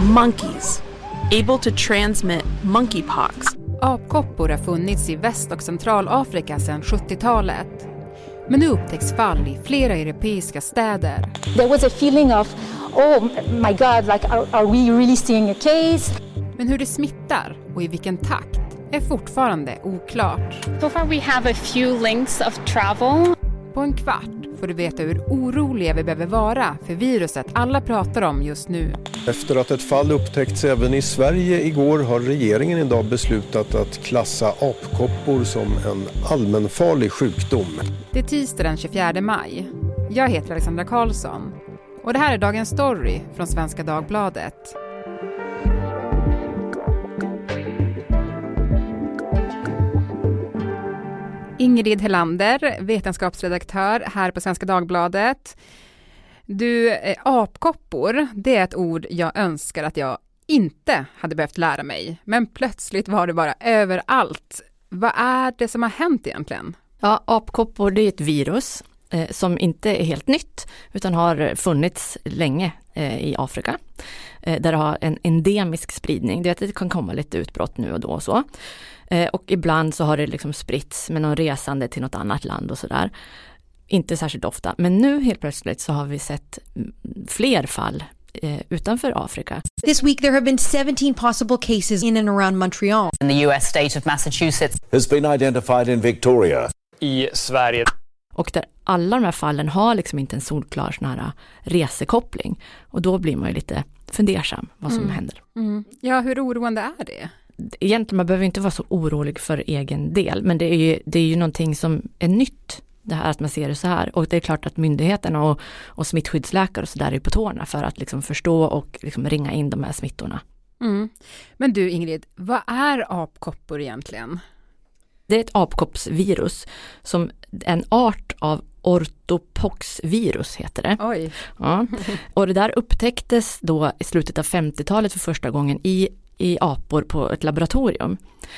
monkeys, able to transmit monkeypox. Apkoppor har funnits i Väst och Centralafrika sedan 70-talet. Men nu upptäcks fall i flera europeiska städer. There was a feeling of, oh my God, like are, are we really seeing a case? Men hur det smittar och i vilken takt är fortfarande oklart. So far we have a few links of travel. På en kvart får du veta hur oroliga vi behöver vara för viruset alla pratar om just nu. Efter att ett fall upptäckts även i Sverige igår har regeringen idag beslutat att klassa apkoppor som en allmänfarlig sjukdom. Det är tisdag den 24 maj. Jag heter Alexandra Karlsson och det här är dagens story från Svenska Dagbladet. Ingrid Helander, vetenskapsredaktör här på Svenska Dagbladet. Du, eh, apkoppor, det är ett ord jag önskar att jag inte hade behövt lära mig, men plötsligt var det bara överallt. Vad är det som har hänt egentligen? Ja, apkoppor det är ett virus eh, som inte är helt nytt utan har funnits länge eh, i Afrika. Eh, där det har en endemisk spridning, det, att det kan komma lite utbrott nu och då och så. Eh, och ibland så har det liksom spritts med någon resande till något annat land och sådär. Inte särskilt ofta, men nu helt plötsligt så har vi sett mm, fler fall eh, utanför Afrika. This week there have been 17 possible cases in and around Montreal. In the US state of Massachusetts has been identified in Victoria. I Sverige. Och där alla de här fallen har liksom inte en solklar sån här resekoppling. Och då blir man ju lite fundersam vad som Mm. händer. Mm. Ja, hur oroande är det? Egentligen man behöver inte vara så orolig för egen del, men det är ju, det är ju någonting som är nytt. Det här att man ser det så här. Och det är klart att myndigheterna och, och smittskyddsläkare och så där är på tårna för att liksom förstå och liksom ringa in de här smittorna. Mm. Men du Ingrid, vad är apkoppor egentligen? Det är ett apkoppsvirus som en art av ortopoxvirus heter det. Oj. Ja. Och det där upptäcktes då i slutet av 50-talet för första gången i, i apor på ett laboratorium.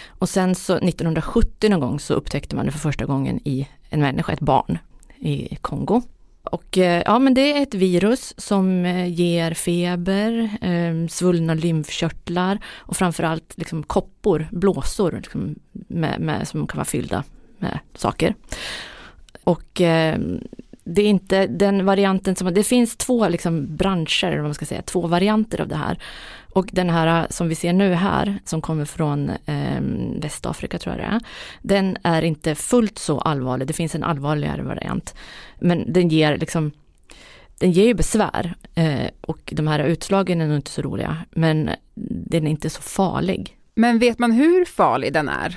Och sen så 1970 någon gång så upptäckte man det för första gången i en människa, ett barn i Kongo. Och eh, ja men det är ett virus som eh, ger feber, eh, svullna lymfkörtlar och framförallt liksom koppor, blåsor liksom, med, med, som kan vara fyllda med saker. Och eh, det är inte den varianten som, det finns två liksom branscher, eller vad man ska säga, två varianter av det här. Och den här eh, som vi ser nu här, som kommer från eh, Västafrika tror jag det är, den är inte fullt så allvarlig, det finns en allvarligare variant. Men den ger liksom, den ger ju besvär eh, och de här utslagen är nog inte så roliga, men den är inte så farlig. Men vet man hur farlig den är?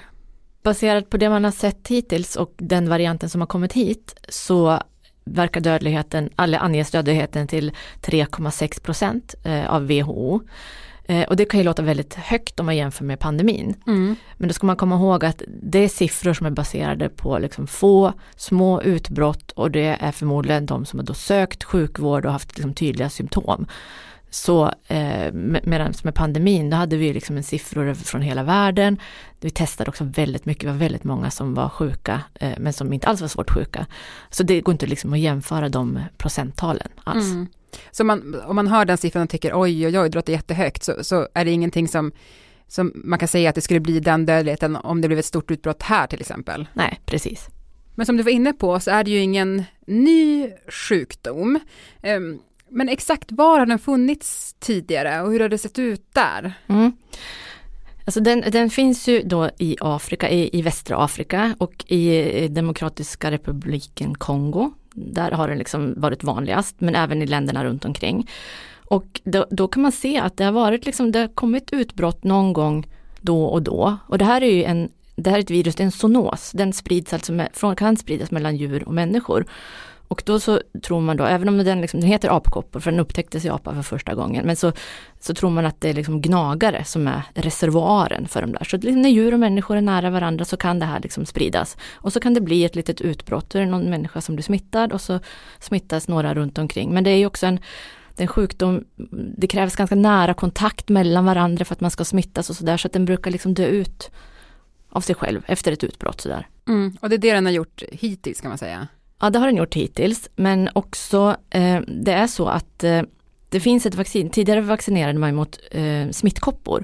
Baserat på det man har sett hittills och den varianten som har kommit hit så verkar dödligheten, eller anges dödligheten till 3,6 procent eh, av WHO. Eh, och det kan ju låta väldigt högt om man jämför med pandemin. Mm. Men då ska man komma ihåg att det är siffror som är baserade på liksom få små utbrott och det är förmodligen de som har då sökt sjukvård och haft liksom tydliga symptom. Så eh, med, medan med pandemin, då hade vi liksom en siffror från hela världen. Vi testade också väldigt mycket, det var väldigt många som var sjuka, eh, men som inte alls var svårt sjuka. Så det går inte liksom att jämföra de procenttalen alls. Mm. Så man, om man hör den siffran och tycker oj, oj, oj, det låter jättehögt, så, så är det ingenting som, som man kan säga att det skulle bli den dödligheten om det blev ett stort utbrott här till exempel. Nej, precis. Men som du var inne på så är det ju ingen ny sjukdom. Men exakt var har den funnits tidigare och hur har det sett ut där? Mm. Alltså den, den, finns ju då i Afrika, i, i västra Afrika och i Demokratiska republiken Kongo. Där har den liksom varit vanligast, men även i länderna runt omkring. Och då, då kan man se att det har varit liksom, det har kommit utbrott någon gång då och då. Och det här är ju en, det här är ett virus, det är en zoonos. Den sprids alltså med, från, kan spridas mellan djur och människor. Och då så tror man då, även om den, liksom, den heter apkoppor, för den upptäcktes i apa för första gången, men så, så tror man att det är liksom gnagare som är reservoaren för de där. Så liksom när djur och människor är nära varandra så kan det här liksom spridas. Och så kan det bli ett litet utbrott, då är det någon människa som blir smittad och så smittas några runt omkring. Men det är ju också en, den sjukdom, det krävs ganska nära kontakt mellan varandra för att man ska smittas och sådär, så att den brukar liksom dö ut av sig själv efter ett utbrott sådär. Mm, och det är det den har gjort hittills kan man säga. Ja, det har den gjort hittills, men också eh, det är så att eh, det finns ett vaccin, tidigare vaccinerade man mot eh, smittkoppor.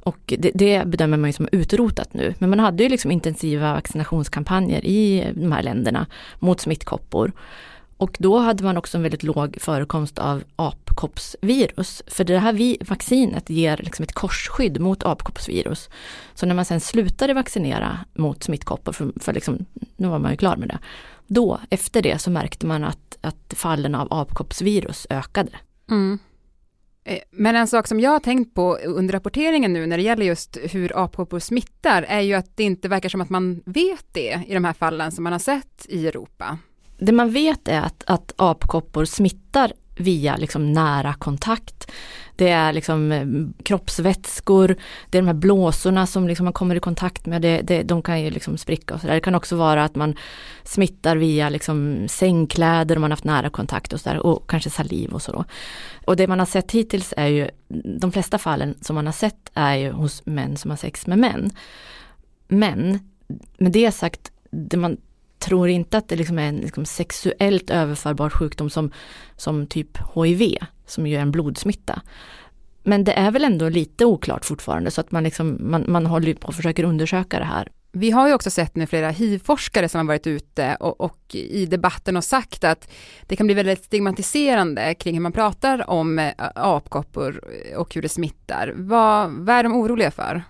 Och det, det, bedömer man ju som utrotat nu. Men man hade ju liksom intensiva vaccinationskampanjer i de här länderna mot smittkoppor. Och då hade man också en väldigt låg förekomst av apkoppsvirus. För det här vi, vaccinet ger liksom ett korsskydd mot apkoppsvirus. Så när man sen slutade vaccinera mot smittkoppor, för, för liksom, nu var man ju klar med det. Då, efter det, så märkte man att, att fallen av apkoppsvirus ökade. Mm. Eh, men en sak som jag har tänkt på under rapporteringen nu när det gäller just hur apkoppor smittar är ju att det inte verkar som att man vet det i de här fallen som man har sett i Europa. Det man vet är att, att apkoppor smittar via liksom nära kontakt. Det är liksom eh, kroppsvätskor, det är de här blåsorna som liksom man kommer i kontakt med, det, det, de kan ju liksom spricka och sådär. Det kan också vara att man smittar via liksom sängkläder om man haft nära kontakt och sådär och kanske saliv och så då. Och det man har sett hittills är ju, de flesta fallen som man har sett är ju hos män som har sex med män. Men med det sagt, det man tror inte att det liksom är en liksom sexuellt överförbar sjukdom som, som typ HIV, som ju är en blodsmitta. Men det är väl ändå lite oklart fortfarande så att man, liksom, man, man håller på och försöker undersöka det här. Vi har ju också sett nu flera hiv-forskare som har varit ute och, och, i debatten och sagt att det kan bli väldigt stigmatiserande kring hur man pratar om eh, apkoppor och hur det smittar. Vad, vad är de oroliga för?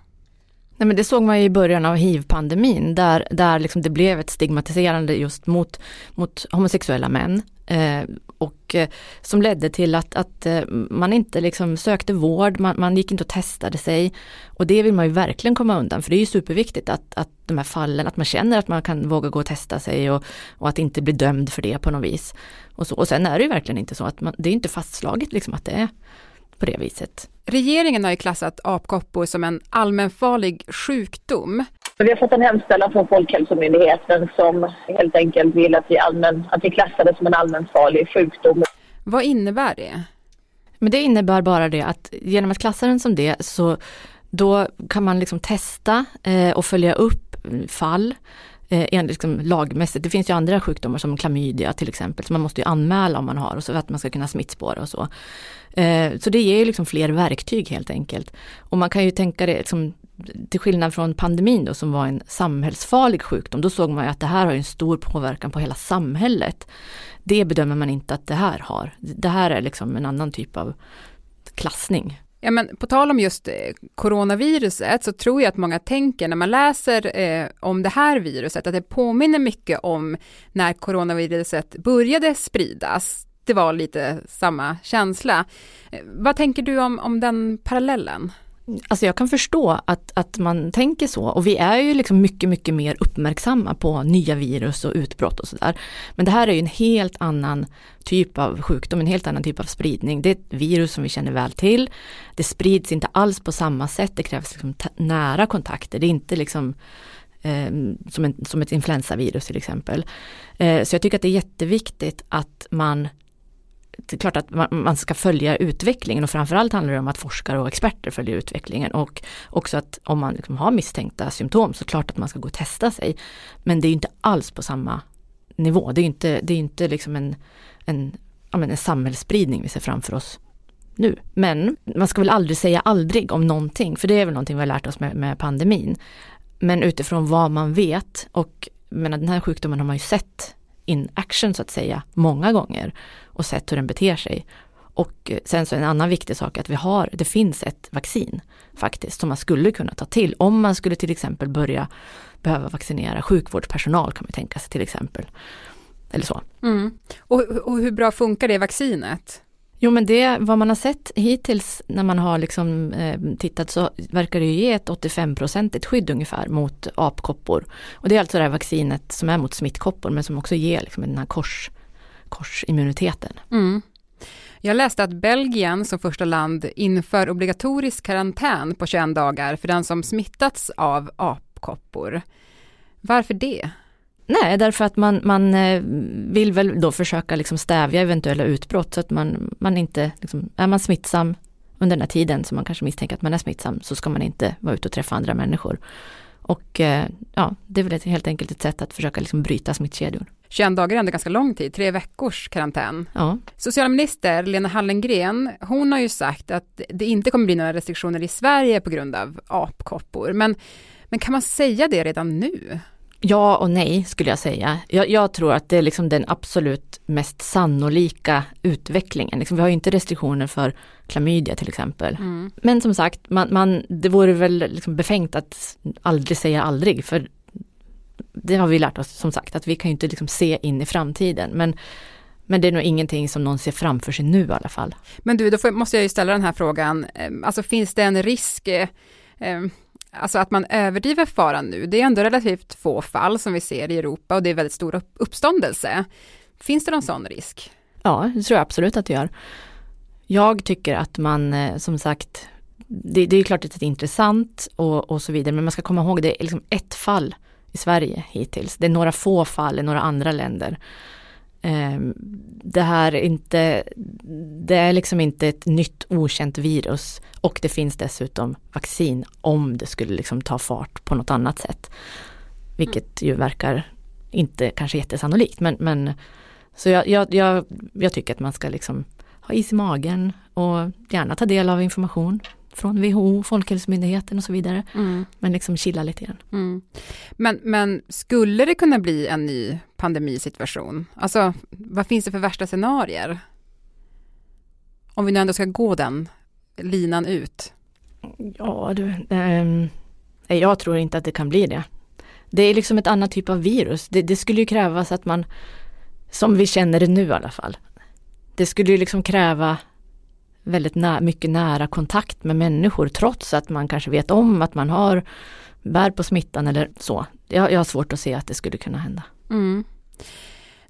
Nej, men det såg man ju i början av hiv-pandemin där, där liksom det blev ett stigmatiserande just mot, mot homosexuella män. Eh, och eh, som ledde till att, att eh, man inte liksom sökte vård, man, man gick inte och testade sig. Och det vill man ju verkligen komma undan för det är ju superviktigt att, att de här fallen, att man känner att man kan våga gå och testa sig och, och att inte bli dömd för det på något vis. Och, så, och sen är det ju verkligen inte så att man, det är inte fastslaget liksom att det är på det viset. Regeringen har ju klassat apkoppor som en allmänfarlig sjukdom. Vi har fått en hemställan från Folkhälsomyndigheten som helt enkelt vill att vi, allmän, att vi klassar det som en allmänfarlig sjukdom. Vad innebär det? Men det innebär bara det att genom att klassa den som det så då kan man liksom testa eh, och följa upp fall eh, liksom lagmässigt. Det finns ju andra sjukdomar som klamydia till exempel, som man måste ju anmäla om man har och så för att man ska kunna smittspåra och så. Eh, så det ger ju liksom fler verktyg helt enkelt. Och man kan ju tänka det liksom, till skillnad från pandemin då som var en samhällsfarlig sjukdom, då såg man ju att det här har en stor påverkan på hela samhället. Det bedömer man inte att det här har. Det här är liksom en annan typ av klassning. Ja, men på tal om just eh, coronaviruset så tror jag att många tänker när man läser eh, om det här viruset att det påminner mycket om när coronaviruset började spridas. Det var lite samma känsla. Eh, vad tänker du om, om den parallellen? Alltså jag kan förstå att, att man tänker så och vi är ju liksom mycket, mycket mer uppmärksamma på nya virus och utbrott och sådär. Men det här är ju en helt annan typ av sjukdom, en helt annan typ av spridning. Det är ett virus som vi känner väl till. Det sprids inte alls på samma sätt, det krävs liksom nära kontakter. Det är inte liksom eh, som, en, som ett influensavirus till exempel. Eh, så jag tycker att det är jätteviktigt att man det är klart att man, ska följa utvecklingen och framförallt handlar det om att forskare och experter följer utvecklingen och också att om man liksom har misstänkta symptom så klart att man ska gå och testa sig. Men det är inte alls på samma nivå. Det är inte, det är inte liksom en, en, ja, en samhällsspridning vi ser framför oss nu. Men man ska väl aldrig säga aldrig om någonting, för det är väl någonting vi har lärt oss med, med pandemin. Men utifrån vad man vet och menar, den här sjukdomen har man ju sett in action så att säga många gånger och sett hur den beter sig. Och sen så en annan viktig sak att vi har, det finns ett vaccin faktiskt som man skulle kunna ta till om man skulle till exempel börja behöva vaccinera sjukvårdspersonal kan man tänka sig till exempel. Eller så. Mm. Och, och hur bra funkar det vaccinet? Jo men det, vad man har sett hittills när man har liksom, eh, tittat så verkar det ge ett 85-procentigt skydd ungefär mot apkoppor. Och det är alltså det här vaccinet som är mot smittkoppor men som också ger liksom den här kors, korsimmuniteten. Mm. Jag läste att Belgien som första land inför obligatorisk karantän på 21 dagar för den som smittats av apkoppor. Varför det? Nej, därför att man, man eh, vill väl då försöka liksom stävja eventuella utbrott så att man, man inte, liksom, är man smittsam under den här tiden som man kanske misstänker att man är smittsam så ska man inte vara ute och träffa andra människor. Och eh, ja, det är väl helt enkelt ett sätt att försöka liksom bryta smittkedjor. 21 dagar är ändå ganska lång tid, tre veckors karantän. Ja. Socialminister Lena Hallengren, hon har ju sagt att det inte kommer bli några restriktioner i Sverige på grund av apkoppor. Men, men kan man säga det redan nu? Ja och nej skulle jag säga. Jag, jag, tror att det är liksom den absolut mest sannolika utvecklingen. Liksom, vi har ju inte restriktioner för klamydia till exempel. Mm. Men som sagt, man, man, det vore väl liksom befängt att aldrig säga aldrig. För det har vi lärt oss som sagt, att vi kan ju inte liksom se in i framtiden. Men, men det är nog ingenting som någon ser framför sig nu i alla fall. Men du, då får, måste jag ju ställa den här frågan. Ehm, alltså finns det en risk eh, alltså att man överdriver faran nu. Det är ändå relativt få fall som vi ser i Europa och det är väldigt stor uppståndelse. Finns det någon sån risk? Ja, det tror jag absolut att det gör. Jag tycker att man eh, som sagt, det, det är klart att det är intressant och, och så vidare, men man ska komma ihåg det är liksom ett fall i Sverige hittills. Det är några få fall i några andra länder. Ehm, det här är inte, det är liksom inte ett nytt okänt virus och det finns dessutom vaccin om det skulle liksom ta fart på något annat sätt. Vilket ju verkar inte kanske jättesannolikt men, men så jag, jag, jag, jag tycker att man ska liksom ha is i magen och gärna ta del av information från WHO, Folkhälsomyndigheten och så vidare. Mm. Men liksom chilla lite grann. Mm. Men, men skulle det kunna bli en ny pandemisituation? Alltså, vad finns det för värsta scenarier? Om vi nu ändå ska gå den linan ut. Ja du, ähm, jag tror inte att det kan bli det. Det är liksom ett annat typ av virus. Det, det skulle ju krävas att man, som vi känner det nu i alla fall, det skulle ju liksom kräva väldigt nä mycket nära kontakt med människor trots att man kanske vet om att man har bär på smittan eller så. Jag, jag har svårt att se att det skulle kunna hända. Mm.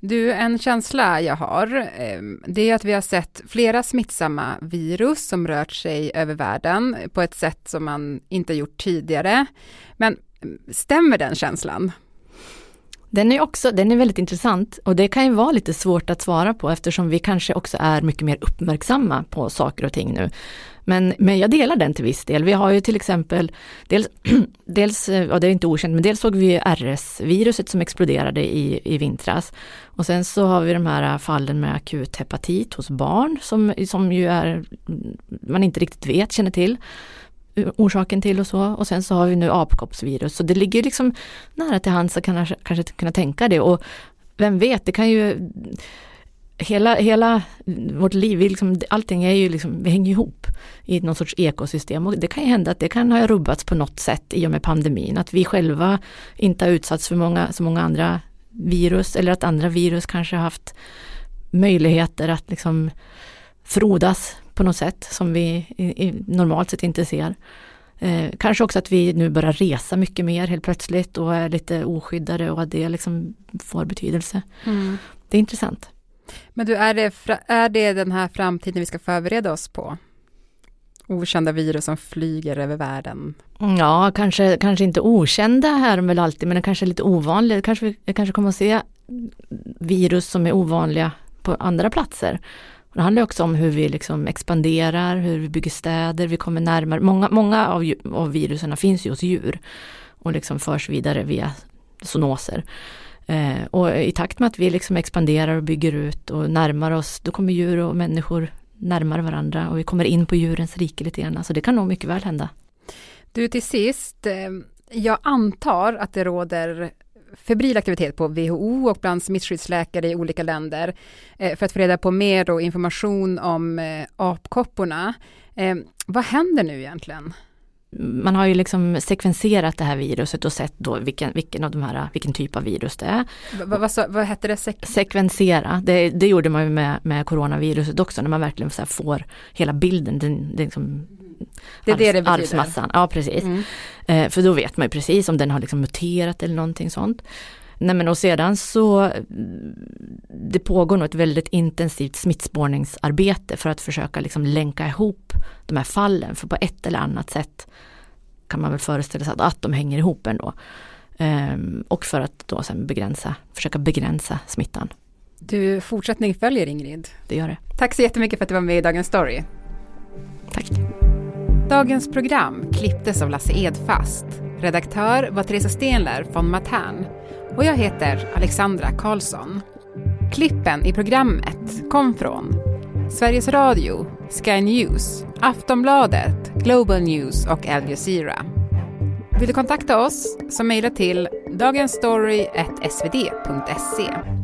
Du, en känsla jag har, ehm, det är att vi har sett flera smittsamma virus som rört sig över världen på ett sätt som man inte gjort tidigare. Men ehm, stämmer den känslan? Den är också, den är väldigt intressant och det kan ju vara lite svårt att svara på eftersom vi kanske också är mycket mer uppmärksamma på saker och ting nu. Men, men jag delar den till viss del. Vi har ju till exempel, dels, dels eh, ja det är inte okänt, men dels såg vi RS-viruset som exploderade i, i vintras. Och sen så har vi de här fallen med akut hepatit hos barn som, som ju är, mm, man inte riktigt vet, känner till orsaken till och så. Och sen så har vi nu apkoppsvirus. Så det ligger liksom nära till hands att kanske, kanske kunna tänka det. Och vem vet, det kan ju Hela, hela vårt liv, vi liksom, allting är ju liksom, vi hänger ihop i någon sorts ekosystem och det kan ju hända att det kan ha rubbats på något sätt i och med pandemin. Att vi själva inte har utsatts för många, så många andra virus eller att andra virus kanske har haft möjligheter att liksom frodas på något sätt som vi i, i, normalt sett inte ser. Eh, kanske också att vi nu börjar resa mycket mer helt plötsligt och är lite oskyddade och att det liksom får betydelse. Mm. Det är intressant. Men du, är det, är det den här framtiden vi ska förbereda oss på? Okända virus som flyger över världen? Ja, kanske, kanske inte okända här väl alltid, men kanske lite ovanligt. Kanske vi kanske kommer att se virus som är ovanliga på andra platser. Det handlar också om hur vi liksom expanderar, hur vi bygger städer, vi kommer närmare. Många, många av, av virusen finns ju hos djur och liksom förs vidare via zoonoser. Eh, och i takt med att vi liksom expanderar och bygger ut och närmar oss, då kommer djur och människor närmare varandra och vi kommer in på djurens rike lite grann. Så det kan nog mycket väl hända. Du, till sist, eh, jag antar att det råder febril aktivitet på WHO och bland smittskyddsläkare i olika länder eh, för att få reda på mer då information om eh, apkopporna. Eh, vad händer nu egentligen? man har ju liksom sekvenserat det här viruset och sett då vilken, vilken, av de här, vilken typ av virus det är. Va, va, vad hette det? Sek Sekvensera, det, det, gjorde man ju med, med coronaviruset också när man verkligen så får hela bilden. Den, den liksom, det är det det betyder? Arvsmassan, ja precis. Mm. Eh, för då vet man ju precis om den har liksom muterat eller någonting sånt. Nej men och sedan så det pågår nog ett väldigt intensivt smittspårningsarbete för att försöka liksom länka ihop de här fallen. För på ett eller annat sätt kan man väl föreställa sig att, att de hänger ihop ändå. Ehm, och för att då sen begränsa, försöka begränsa smittan. Du, fortsättning följer Ingrid. Det gör det. Tack så jättemycket för att du var med i Dagens Story. Tack. Dagens program klipptes av Lasse Edfast. Redaktör var Teresa Stenler von Matern Och jag heter Alexandra Karlsson. Klippen i programmet kom från Sveriges Radio, Sky News, Aftonbladet, Global News och Al Jazeera. Vill du kontakta oss så mejla till dagensstory.svd.se.